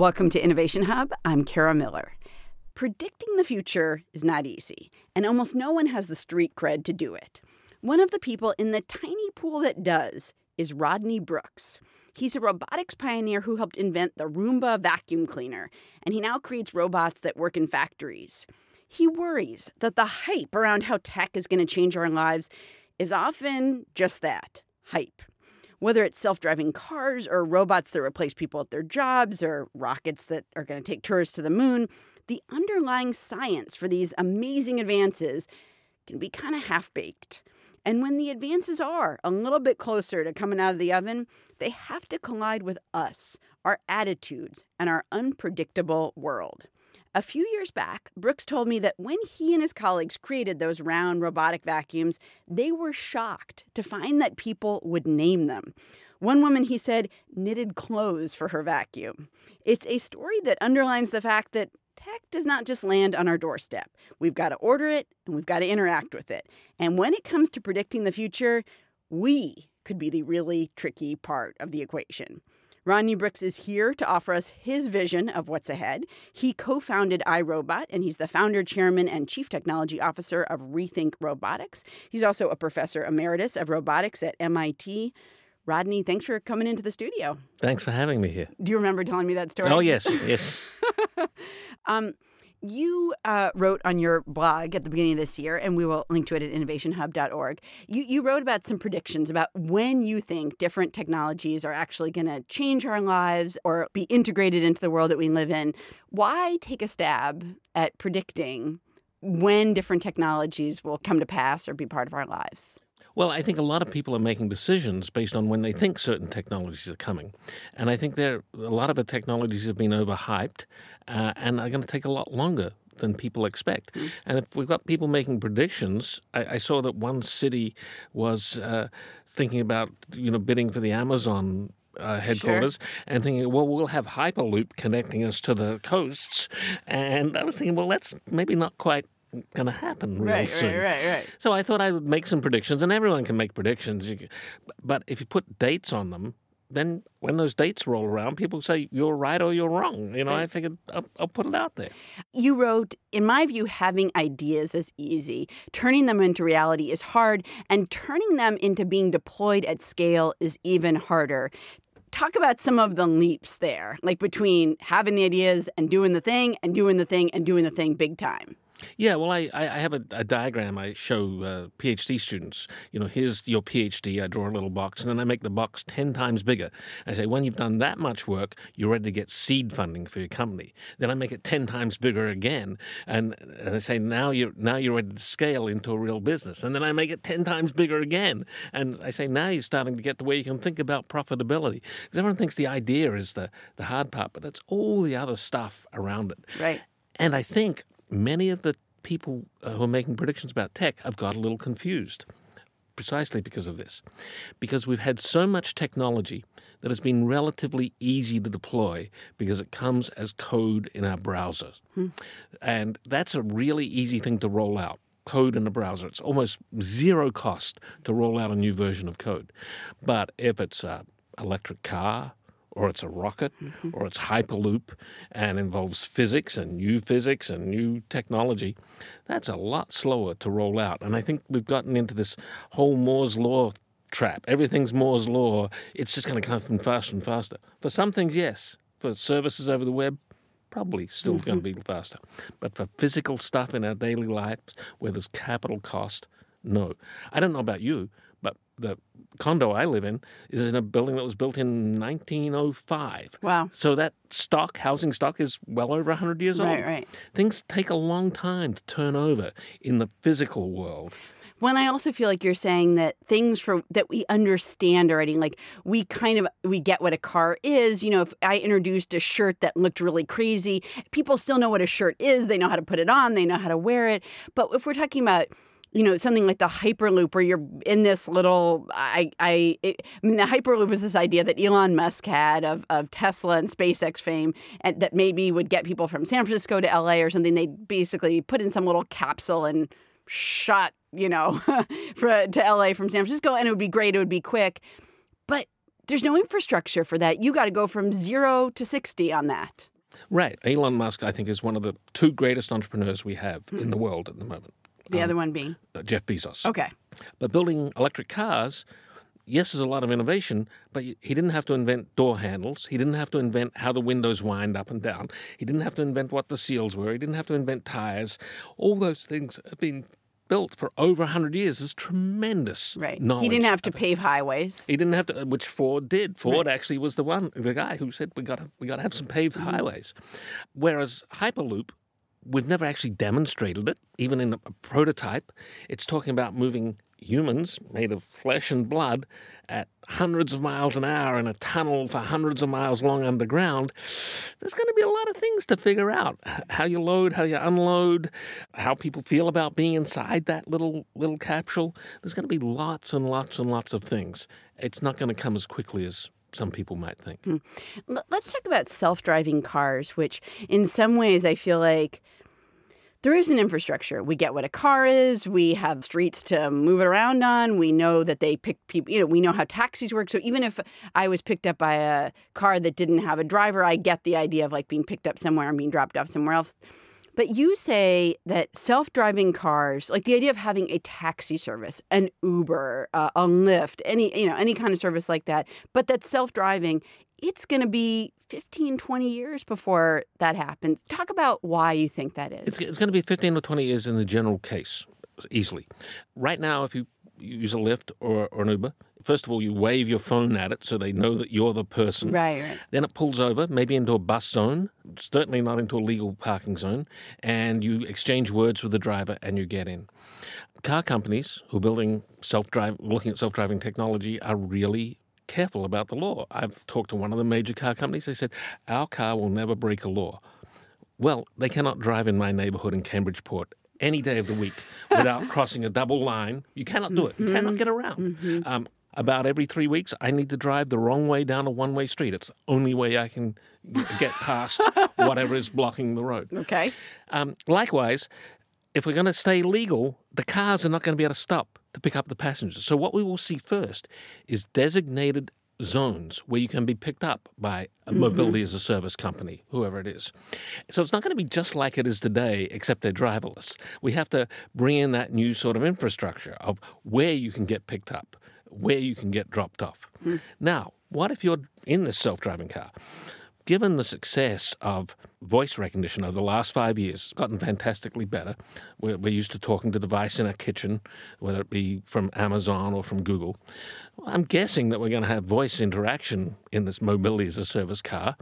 Welcome to Innovation Hub. I'm Kara Miller. Predicting the future is not easy, and almost no one has the street cred to do it. One of the people in the tiny pool that does is Rodney Brooks. He's a robotics pioneer who helped invent the Roomba vacuum cleaner, and he now creates robots that work in factories. He worries that the hype around how tech is going to change our lives is often just that hype. Whether it's self driving cars or robots that replace people at their jobs or rockets that are going to take tourists to the moon, the underlying science for these amazing advances can be kind of half baked. And when the advances are a little bit closer to coming out of the oven, they have to collide with us, our attitudes, and our unpredictable world. A few years back, Brooks told me that when he and his colleagues created those round robotic vacuums, they were shocked to find that people would name them. One woman, he said, knitted clothes for her vacuum. It's a story that underlines the fact that tech does not just land on our doorstep. We've got to order it and we've got to interact with it. And when it comes to predicting the future, we could be the really tricky part of the equation. Rodney Brooks is here to offer us his vision of what's ahead. He co founded iRobot, and he's the founder, chairman, and chief technology officer of Rethink Robotics. He's also a professor emeritus of robotics at MIT. Rodney, thanks for coming into the studio. Thanks for having me here. Do you remember telling me that story? Oh, yes, yes. um, you uh, wrote on your blog at the beginning of this year, and we will link to it at innovationhub.org. You, you wrote about some predictions about when you think different technologies are actually going to change our lives or be integrated into the world that we live in. Why take a stab at predicting when different technologies will come to pass or be part of our lives? Well, I think a lot of people are making decisions based on when they think certain technologies are coming. And I think there a lot of the technologies have been overhyped uh, and are going to take a lot longer than people expect. Mm. And if we've got people making predictions, I, I saw that one city was uh, thinking about you know bidding for the Amazon uh, headquarters sure. and thinking, well, we'll have Hyperloop connecting us to the coasts. And I was thinking, well, that's maybe not quite going to happen real right, soon. Right, right, right. So I thought I would make some predictions, and everyone can make predictions. But if you put dates on them, then when those dates roll around, people say you're right or you're wrong. You know, right. I figured I'll, I'll, put it out there. You wrote, in my view, having ideas is easy. Turning them into reality is hard, and turning them into being deployed at scale is even harder. Talk about some of the leaps there, like between having the ideas and doing the thing, and doing the thing and doing the thing big time. Yeah, well, I, I have a, a diagram I show uh, PhD students. You know, here's your PhD. I draw a little box, and then I make the box 10 times bigger. I say, when you've done that much work, you're ready to get seed funding for your company. Then I make it 10 times bigger again, and, and I say, now you're, now you're ready to scale into a real business. And then I make it 10 times bigger again. And I say, now you're starting to get to way you can think about profitability. Because everyone thinks the idea is the, the hard part, but it's all the other stuff around it. Right. And I think many of the people uh, who are making predictions about tech have got a little confused precisely because of this. Because we've had so much technology that has been relatively easy to deploy because it comes as code in our browsers. Hmm. And that's a really easy thing to roll out. Code in a browser. It's almost zero cost to roll out a new version of code. But if it's an electric car, or it's a rocket, mm-hmm. or it's Hyperloop and involves physics and new physics and new technology, that's a lot slower to roll out. And I think we've gotten into this whole Moore's Law trap. Everything's Moore's Law. It's just going to come from faster and faster. For some things, yes. For services over the web, probably still mm-hmm. going to be faster. But for physical stuff in our daily lives where there's capital cost, no. I don't know about you, the condo I live in is in a building that was built in 1905. Wow. So that stock, housing stock, is well over 100 years old. Right, right. Things take a long time to turn over in the physical world. When I also feel like you're saying that things for that we understand already, like we kind of we get what a car is. You know, if I introduced a shirt that looked really crazy, people still know what a shirt is. They know how to put it on. They know how to wear it. But if we're talking about you know something like the hyperloop where you're in this little i i, it, I mean the hyperloop is this idea that elon musk had of, of tesla and spacex fame and that maybe would get people from san francisco to la or something they basically put in some little capsule and shot you know for, to la from san francisco and it would be great it would be quick but there's no infrastructure for that. You got to go from zero to 60 on that. Right. Elon Musk, I think, is one of the two greatest entrepreneurs we have in the mm-hmm. world at the moment. The other one being? Uh, Jeff Bezos. Okay. But building electric cars, yes, there's a lot of innovation, but he didn't have to invent door handles. He didn't have to invent how the windows wind up and down. He didn't have to invent what the seals were. He didn't have to invent tires. All those things have been built for over 100 years. There's tremendous Right. knowledge. He didn't have to pave highways. He didn't have to, which Ford did. Ford actually was the one, the guy who said we got to, we got to have some paved Mm-hmm. highways. Whereas Hyperloop, we've never actually demonstrated it, even in a, prototype. It's talking about moving humans made of flesh and blood at hundreds of miles an hour in a tunnel for hundreds of miles long underground. There's going to be a lot of things to figure out: how you load, how you unload, how people feel about being inside that little little capsule. There's going to be lots and lots and lots of things. It's not going to come as quickly as some people might think. Hmm. L- Let's talk about self driving cars, which in some ways I feel like there is an infrastructure. We get what a car is. We have streets to move it around on. We know that they pick people, you know, we know how taxis work. So even if I was picked up by a car that didn't have a driver, I get the idea of like being picked up somewhere and being dropped off somewhere else. But you say that self-driving cars, like the idea of having a taxi service, an Uber, uh, a Lyft, any you know any kind of service like that, but that self-driving, it's going to be 15, 20 years before that happens. Talk about why you think that is. It's, it's going to be 15 or 20 years in the general case, easily. Right now, if you use a Lyft or, or an Uber, first of all, you wave your phone at it so they know that you're the person. right, right. Then it pulls over, maybe into a bus zone, certainly not into a legal parking zone, and you exchange words with the driver and you get in. Car companies who are building self-drive, looking at self-driving technology, are really careful about the law. I've talked to one of the major car companies. They said our car will never break a law. Well, they cannot drive in my neighborhood in Cambridgeport any day of the week without crossing a double line. You cannot do it. You cannot get around. Um, about every three weeks, I need to drive the wrong way down a one way street. It's the only way I can get past whatever is blocking the road. Okay. Um, likewise, if we're going to stay legal, the cars are not going to be able to stop to pick up the passengers. So, what we will see first is designated zones where you can be picked up by a mobility as a service company, whoever it is. So, it's not going to be just like it is today, except they're driverless. We have to bring in that new sort of infrastructure of where you can get picked up, where you can get dropped off. Now, what if you're in this self driving car? given the success of voice recognition over the last five years, it's gotten fantastically better. We're, we're used to talking to the device in our kitchen, whether it be from Amazon or from Google. I'm guessing that we're going to have voice interaction in this mobility as a service car.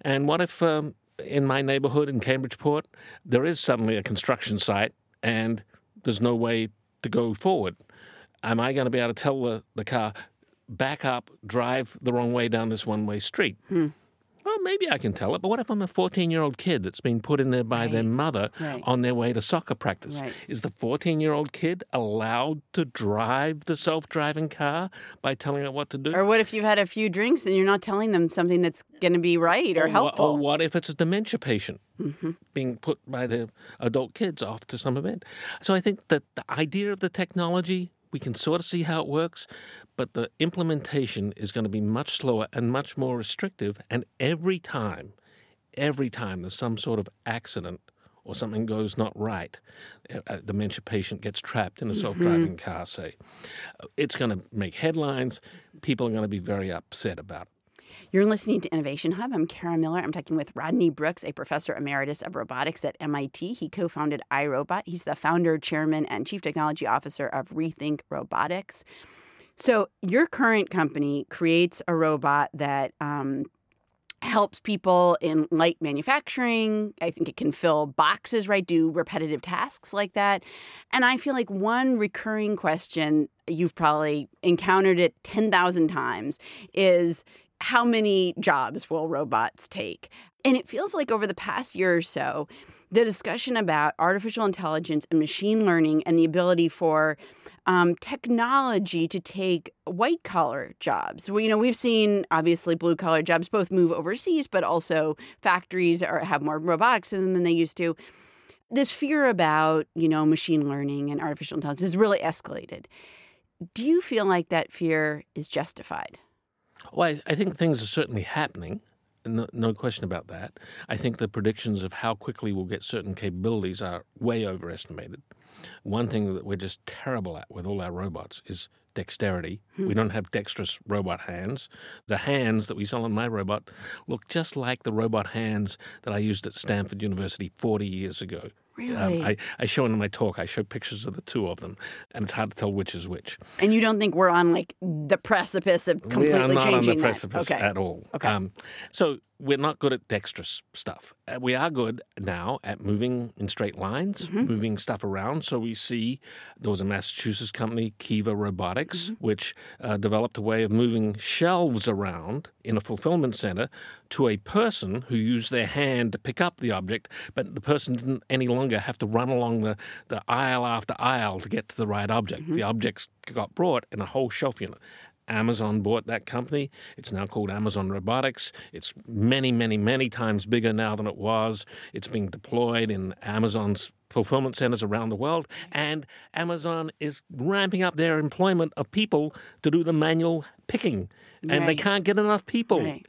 And what if um, in my neighborhood in Cambridgeport, there is suddenly a construction site and there's no way to go forward? Am I going to be able to tell the, the car, back up, drive the wrong way down this one way street? Well, maybe I can tell it, but what if I'm a 14 year old kid that's been put in there by their mother right. on their way to soccer practice? Right. Is the 14 year old kid allowed to drive the self driving car by telling it what to do? Or what if you've had a few drinks and you're not telling them something that's going to be right or, wha- helpful? Or what if it's a dementia patient Mm-hmm. being put by the adult kids off to some event? So I think that the idea of the technology, we can sort of see how it works, but the implementation is going to be much slower and much more restrictive. And every time, every time there's some sort of accident or something goes not right, a a dementia patient gets trapped in a self driving mm-hmm. car, say, uh, it's going to make headlines. People are going to be very upset about it. You're listening to Innovation Hub. I'm Kara Miller. I'm talking with Rodney Brooks, a professor emeritus of robotics at MIT. He co founded iRobot. He's the founder, chairman, and chief technology officer of Rethink Robotics. So, your current company creates a robot that um, helps people in light manufacturing. I think it can fill boxes, right? Do repetitive tasks like that. And I feel like one recurring question, you've probably encountered it 10,000 times, is how many jobs will robots take? And it feels like over the past year or so, the discussion about artificial intelligence and machine learning and the ability for um, technology to take white collar jobs. Well, you know, we've seen obviously blue collar jobs both move overseas, but also factories are, have more robotics in them than they used to. This fear about, you know, machine learning and artificial intelligence has really escalated. Do you feel like that fear is justified? Well, I, I think things are certainly happening. No, no question about that. I think the predictions of how quickly we'll get certain capabilities are way overestimated. One thing that we're just terrible at with all our robots is dexterity. Hmm. We don't have dexterous robot hands. The hands that we sell in my robot look just like the robot hands that I used at Stanford University 40 years ago. Really? Um, I, I show in my talk, I show pictures of the two of them, and it's hard to tell which is which. And you don't think we're on like the precipice of completely changing we are not on the that? precipice Okay. at all. Okay. Um, so we're not good at dexterous stuff. Uh, we are good now at moving in straight lines, Mm-hmm. moving stuff around. So we see there was a Massachusetts company, Kiva Robotics, Mm-hmm. which uh, developed a way of moving shelves around in a fulfillment center to a person who used their hand to pick up the object, but the person didn't any longer have to run along the, the aisle after aisle to get to the right object. Mm-hmm. The objects got brought in a whole shelf unit. Amazon bought that company. It's now called Amazon Robotics. It's many, many, many times bigger now than it was. It's being deployed in Amazon's fulfillment centers around the world. And Amazon is ramping up their employment of people to do the manual picking. And they can't get enough people. Right.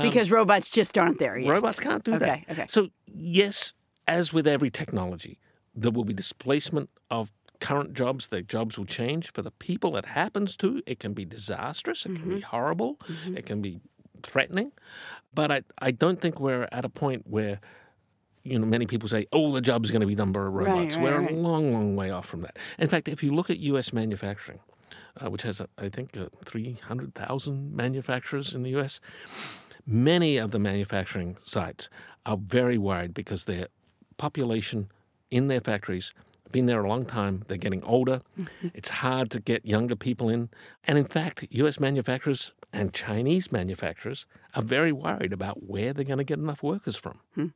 because robots just aren't there yet. Um, Robots can't do Okay, that. okay. So, yes, as with every technology, there will be displacement of current jobs. The jobs will change. For the people it happens to, it can be disastrous, it can Mm-hmm. be horrible, it can be threatening. But I, I don't think we're at a point where. You know, many people say, "Oh, the job's going to be done by robots." right, we're right. a long, long way off from that. In fact, if you look at U.S. manufacturing, uh, which has, uh, I think, uh, three hundred thousand manufacturers in the U.S., many of the manufacturing sites are very worried because their population in their factories been there a long time. They're getting older. Mm-hmm. It's hard to get younger people in. And in fact, US manufacturers and Chinese manufacturers are very worried about where they're going to get enough workers from. Hmm.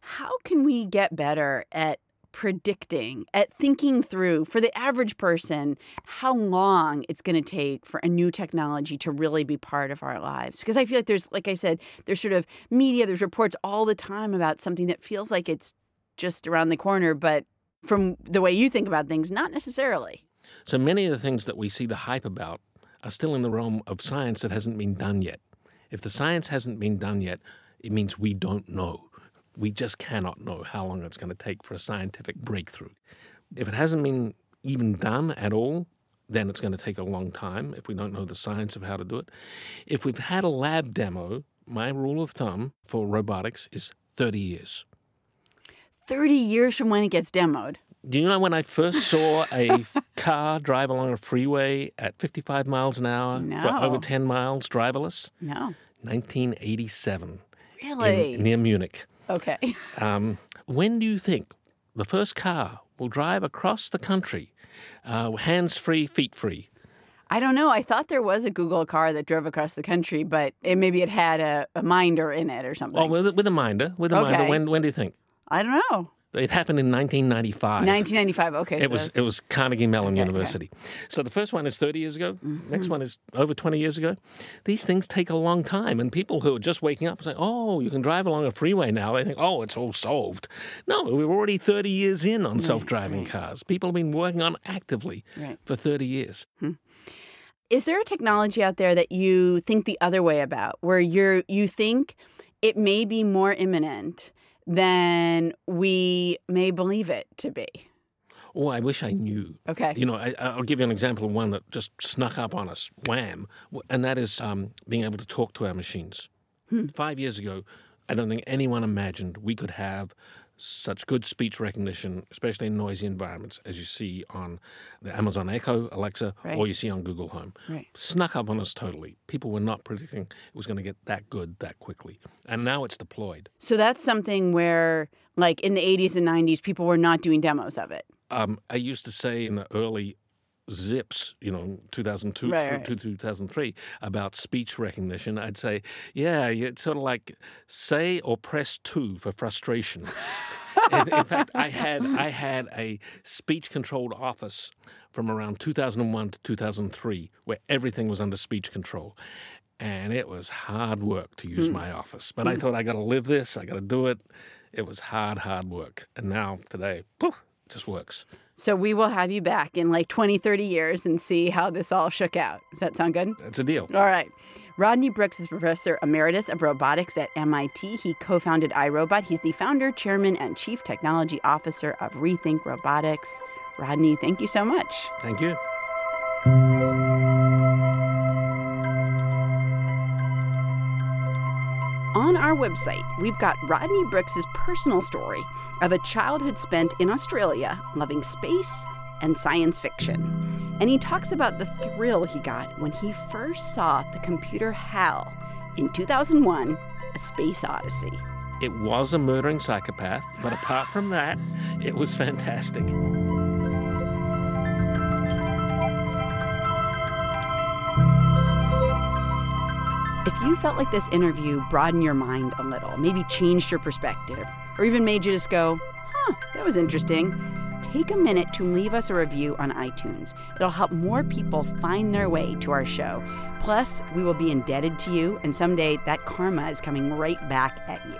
How can we get better at predicting, at thinking through for the average person how long it's going to take for a new technology to really be part of our lives? Because I feel like there's, like I said, there's sort of media, there's reports all the time about something that feels like it's just around the corner, but from the way you think about things, not necessarily. So many of the things that we see the hype about are still in the realm of science that hasn't been done yet. If the science hasn't been done yet, it means we don't know. We just cannot know how long it's going to take for a scientific breakthrough. If it hasn't been even done at all, then it's going to take a long time if we don't know the science of how to do it. If we've had a lab demo, my rule of thumb for robotics is 30 years. 30 years from when it gets demoed. Do you know when I first saw a car drive along a freeway at 55 miles an hour for over 10 miles driverless? No. 1987 Really? in, near Munich. okay. Um, when do you think the first car will drive across the country, uh, hands free, feet free? I don't know. I thought there was a Google car that drove across the country, but it, maybe it had a, a minder in it or something. Well, with, with a minder. With a Okay. minder. When, when do you think? I don't know. It happened in 1995. 1995. Okay. so It was that's- it was Carnegie Mellon Okay, okay. University. So the first one is 30 years ago. Mm-hmm. Next one is over 20 years ago. These things take a long time, and people who are just waking up say, "Oh, you can drive along a freeway now." They think, "Oh, it's all solved." No, we're already 30 years in on self-driving cars. People have been working on actively Right. for 30 years. Is there a technology out there that you think the other way about, where you're you think it may be more imminent than we may believe it to be? Oh, I wish I knew. Okay. You know, I, I'll give you an example of one that just snuck up on us, wham, and that is um, being able to talk to our machines. Five years ago, I don't think anyone imagined we could have such good speech recognition, especially in noisy environments, as you see on the Amazon Echo, Alexa, Right. or you see on Google Home. Right. Snuck up on us totally. People were not predicting it was going to get that good that quickly. And now it's deployed. So that's something where, like in the 80s and 90s, people were not doing demos of it. Um, I used to say in the early zips, you know, 2002 Right, through right. to 2003, about speech recognition, I'd say, yeah, it's sort of like say or press two for frustration. in, in fact, I had I had a speech controlled office from around 2001 to 2003 where everything was under speech control. And it was hard work to Hmm. use my office. But I thought I got to live this, I got to do it. It was hard, hard work. And now today, poof, just works. So we will have you back in like 20, 30 years and see how this all shook out. Does that sound good? That's a deal. All right. Rodney Brooks is professor emeritus of robotics at MIT. He co founded iRobot. He's the founder, chairman, and chief technology officer of Rethink Robotics. Rodney, thank you so much. Thank you. Website, we've got Rodney Brooks's personal story of a childhood spent in Australia loving space and science fiction. And he talks about the thrill he got when he first saw the computer HAL in 2001 A Space Odyssey. It was a murdering psychopath, but apart from that, it was fantastic. If you felt like this interview broadened your mind a little, maybe changed your perspective, or even made you just go, huh, that was interesting, take a minute to leave us a review on iTunes. It'll help more people find their way to our show. Plus, we will be indebted to you, and someday that karma is coming right back at you.